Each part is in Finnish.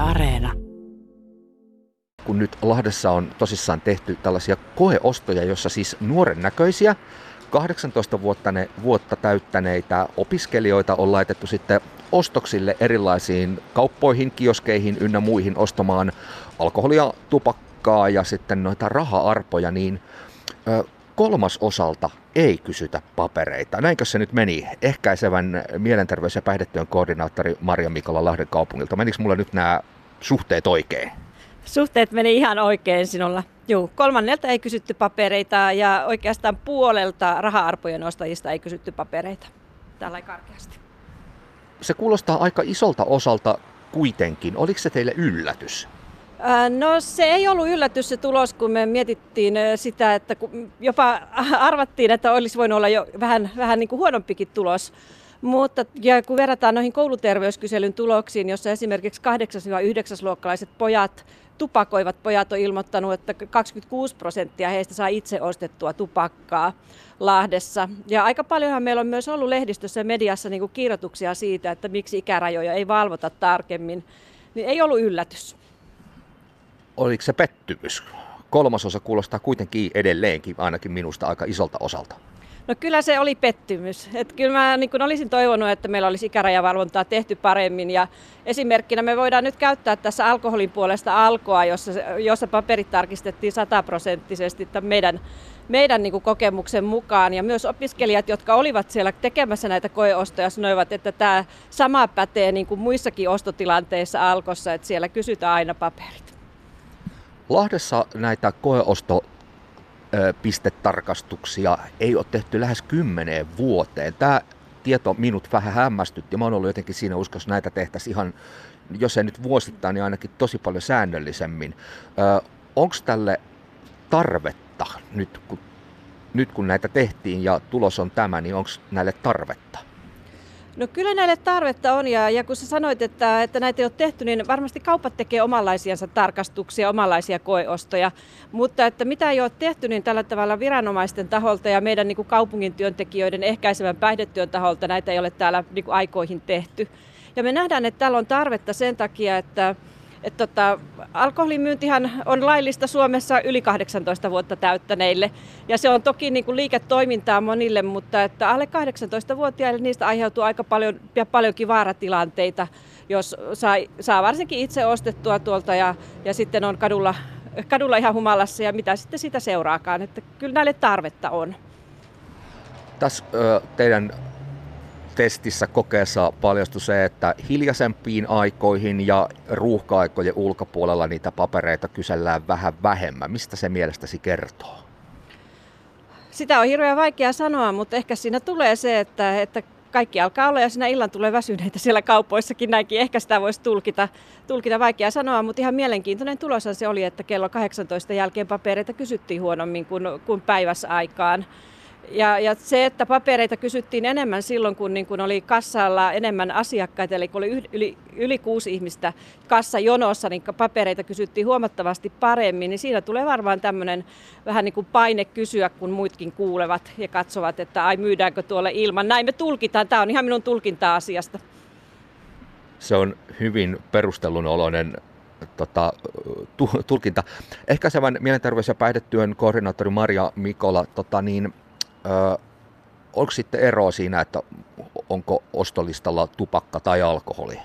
Areena. Kun nyt Lahdessa on tosissaan tehty tällaisia koeostoja, jossa siis nuoren näköisiä 18 vuotta, ne, vuotta täyttäneitä opiskelijoita on laitettu sitten ostoksille erilaisiin kauppoihin, kioskeihin ynnä muihin ostamaan alkoholia, tupakkaa ja sitten noita raha-arpoja, niin kolmas osalta ei kysytä papereita. Näinkö se nyt meni? Ehkäisevän mielenterveys- ja päihdetyön koordinaattori Maria Mikola Lahden kaupungilta. Menikö mulla nyt nämä suhteet oikein? Suhteet meni ihan oikein sinulla. Joo, kolmannelta ei kysytty papereita ja oikeastaan puolelta raha-arpojen ostajista ei kysytty papereita. Tällä karkeasti. Se kuulostaa aika isolta osalta kuitenkin. Oliko se teille yllätys? No se ei ollut yllätys se tulos, kun me mietittiin sitä, että jopa arvattiin, että olisi voinut olla jo vähän, vähän niin kuin huonompikin tulos. Mutta ja kun verrataan noihin kouluterveyskyselyn tuloksiin, jossa esimerkiksi 8-9-luokkalaiset pojat tupakoivat, pojat on ilmoittanut, että 26 prosenttia heistä saa itse ostettua tupakkaa Lahdessa. Ja aika paljonhan meillä on myös ollut lehdistössä ja mediassa niin kuin kirjoituksia siitä, että miksi ikärajoja ei valvota tarkemmin. Niin ei ollut yllätys. Oliko se pettymys? Kolmasosa kuulostaa kuitenkin edelleenkin ainakin minusta aika isolta osalta. No kyllä se oli pettymys. Et kyllä mä niin olisin toivonut, että meillä olisi ikärajavalvontaa tehty paremmin. Ja esimerkkinä me voidaan nyt käyttää tässä alkoholin puolesta alkoa, jossa, jossa paperit tarkistettiin sataprosenttisesti meidän, meidän niin kokemuksen mukaan. Ja myös opiskelijat, jotka olivat siellä tekemässä näitä koeostoja, sanoivat, että tämä sama pätee niin kuin muissakin ostotilanteissa alkossa, että siellä kysytään aina paperit. Lahdessa näitä koeosto pistetarkastuksia ei ole tehty lähes kymmeneen vuoteen. Tämä tieto minut vähän hämmästytti. Mä oon ollut jotenkin siinä uskossa, näitä tehtäisiin ihan, jos ei nyt vuosittain, niin ainakin tosi paljon säännöllisemmin. Onko tälle tarvetta nyt kun, nyt kun näitä tehtiin ja tulos on tämä, niin onko näille tarvetta? No kyllä näille tarvetta on ja, ja kun sä sanoit, että, että näitä ei ole tehty, niin varmasti kaupat tekee omanlaisiansa tarkastuksia, omanlaisia koeostoja. Mutta että mitä ei ole tehty, niin tällä tavalla viranomaisten taholta ja meidän niin kuin kaupungin työntekijöiden ehkäisevän päihdetyön taholta näitä ei ole täällä niin kuin aikoihin tehty. Ja me nähdään, että täällä on tarvetta sen takia, että et tota, alkoholimyyntihän on laillista Suomessa yli 18 vuotta täyttäneille. Ja se on toki niin kuin liiketoimintaa monille, mutta että alle 18-vuotiaille niistä aiheutuu aika paljon ja paljonkin vaaratilanteita, jos saa, saa varsinkin itse ostettua tuolta ja, ja sitten on kadulla, kadulla ihan humalassa ja mitä sitten sitä seuraakaan. Että kyllä näille tarvetta on. Tässä teidän testissä kokeessa paljastui se, että hiljaisempiin aikoihin ja ruuhka-aikojen ulkopuolella niitä papereita kysellään vähän vähemmän. Mistä se mielestäsi kertoo? Sitä on hirveän vaikea sanoa, mutta ehkä siinä tulee se, että, että kaikki alkaa olla ja siinä illan tulee väsyneitä siellä kaupoissakin näinkin. Ehkä sitä voisi tulkita, tulkita vaikea sanoa, mutta ihan mielenkiintoinen tuloshan se oli, että kello 18 jälkeen papereita kysyttiin huonommin kuin, kuin päivässä aikaan. Ja, ja se, että papereita kysyttiin enemmän silloin, kun, niin kun oli kassalla enemmän asiakkaita, eli kun oli yli, yli, kuusi ihmistä kassajonossa, niin papereita kysyttiin huomattavasti paremmin, niin siinä tulee varmaan tämmöinen vähän niin kuin paine kysyä, kun muutkin kuulevat ja katsovat, että ai myydäänkö tuolle ilman. Näin me tulkitaan, tämä on ihan minun tulkinta asiasta. Se on hyvin perustellun oloinen tota, tu, tulkinta. Ehkäisevän mielenterveys- ja päihdetyön koordinaattori Maria Mikola, tota, niin, Ö, onko sitten eroa siinä, että onko ostolistalla tupakka tai alkoholi?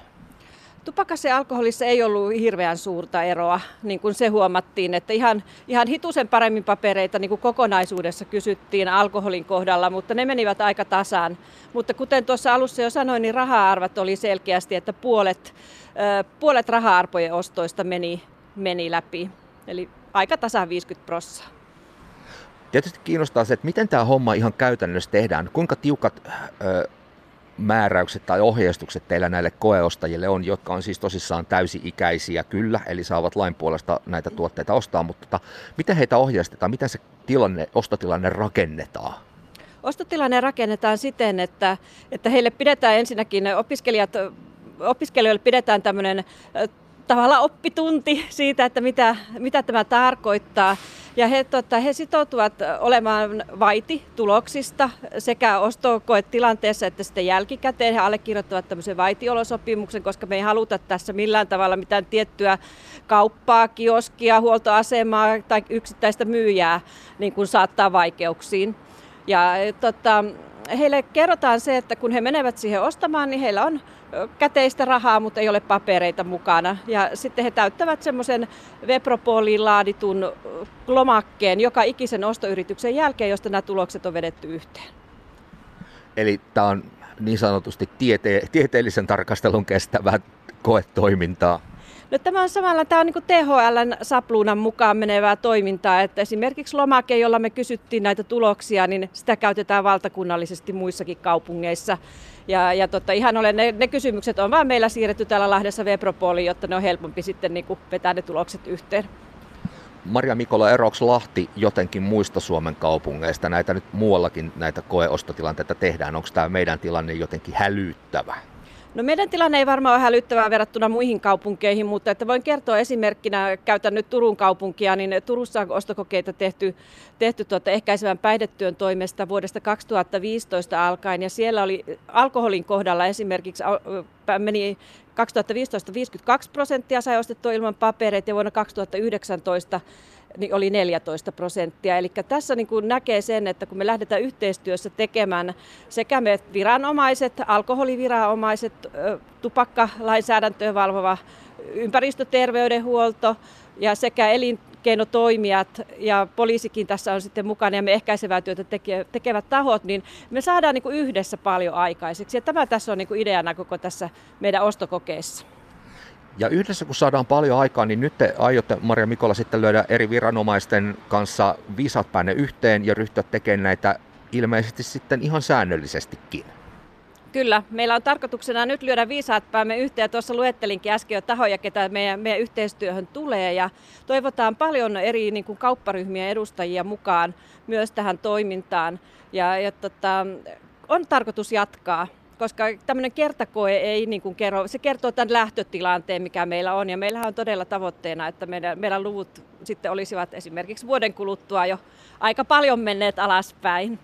Tupakassa ja alkoholissa ei ollut hirveän suurta eroa, niin kuin se huomattiin, että ihan, ihan hitusen paremmin papereita niin kuin kokonaisuudessa kysyttiin alkoholin kohdalla, mutta ne menivät aika tasaan. Mutta kuten tuossa alussa jo sanoin, niin raha-arvat oli selkeästi, että puolet, puolet raha-arpojen ostoista meni, meni läpi. Eli aika tasan 50 prosenttia. Tietysti kiinnostaa se, että miten tämä homma ihan käytännössä tehdään. Kuinka tiukat ö, määräykset tai ohjeistukset teillä näille koeostajille on, jotka on siis tosissaan täysi-ikäisiä kyllä, eli saavat lain puolesta näitä tuotteita ostaa, mutta tota, miten heitä ohjeistetaan, miten se tilanne, ostotilanne rakennetaan? Ostotilanne rakennetaan siten, että, että heille pidetään ensinnäkin opiskelijat, opiskelijoille pidetään tämmöinen tavallaan oppitunti siitä, että mitä, mitä tämä tarkoittaa. Ja he, tota, he sitoutuvat olemaan vaiti tuloksista sekä ostokoetilanteessa että sitten jälkikäteen. He allekirjoittavat tämmöisen vaitiolosopimuksen, koska me ei haluta tässä millään tavalla mitään tiettyä kauppaa, kioskia, huoltoasemaa tai yksittäistä myyjää niin kuin saattaa vaikeuksiin. Ja tota, heille kerrotaan se, että kun he menevät siihen ostamaan, niin heillä on käteistä rahaa, mutta ei ole papereita mukana. Ja sitten he täyttävät semmoisen Vepropoliin laaditun lomakkeen joka ikisen ostoyrityksen jälkeen, josta nämä tulokset on vedetty yhteen. Eli tämä on niin sanotusti tiete- tieteellisen tarkastelun kestävää koetoimintaa. No, tämä on samalla tämä on niin THLn sapluunan mukaan menevää toimintaa, että esimerkiksi lomake, jolla me kysyttiin näitä tuloksia, niin sitä käytetään valtakunnallisesti muissakin kaupungeissa. Ja, ja tota, ihan olen, ne, ne, kysymykset on vaan meillä siirretty täällä Lahdessa Vepropoliin, jotta ne on helpompi sitten niin vetää ne tulokset yhteen. Maria Mikola, eroks Lahti jotenkin muista Suomen kaupungeista? Näitä nyt muuallakin näitä koeostotilanteita tehdään. Onko tämä meidän tilanne jotenkin hälyttävä? No meidän tilanne ei varmaan ole hälyttävää verrattuna muihin kaupunkeihin, mutta että voin kertoa esimerkkinä, käytän nyt Turun kaupunkia, niin Turussa on ostokokeita tehty, tehty tuota ehkäisevän päihdetyön toimesta vuodesta 2015 alkaen. Ja siellä oli alkoholin kohdalla esimerkiksi meni 2015 52 prosenttia sai ostettua ilman papereita ja vuonna 2019 niin oli 14 prosenttia. Eli tässä niin kuin näkee sen, että kun me lähdetään yhteistyössä tekemään sekä me viranomaiset, alkoholiviranomaiset, tupakkalainsäädäntöä valvova ympäristöterveydenhuolto ja sekä elinkeinotoimijat ja poliisikin tässä on sitten mukana ja me ehkäisevää työtä tekevät tahot, niin me saadaan niin kuin yhdessä paljon aikaiseksi. Ja tämä tässä on niin kuin ideana koko tässä meidän ostokokeessa. Ja yhdessä kun saadaan paljon aikaa, niin nyt te aiotte Maria Mikola sitten löydä eri viranomaisten kanssa viisat päänne yhteen ja ryhtyä tekemään näitä ilmeisesti sitten ihan säännöllisestikin. Kyllä, meillä on tarkoituksena nyt lyödä viisaat päämme yhteen. Tuossa luettelinkin äsken jo tahoja, ketä meidän, meidän yhteistyöhön tulee. Ja toivotaan paljon eri niin kuin kaupparyhmien edustajia mukaan myös tähän toimintaan. Ja, ja tota, on tarkoitus jatkaa koska tämmöinen kertakoe ei niin kuin kerro, se kertoo tämän lähtötilanteen, mikä meillä on. Ja meillähän on todella tavoitteena, että meidän, meidän luvut sitten olisivat esimerkiksi vuoden kuluttua jo aika paljon menneet alaspäin.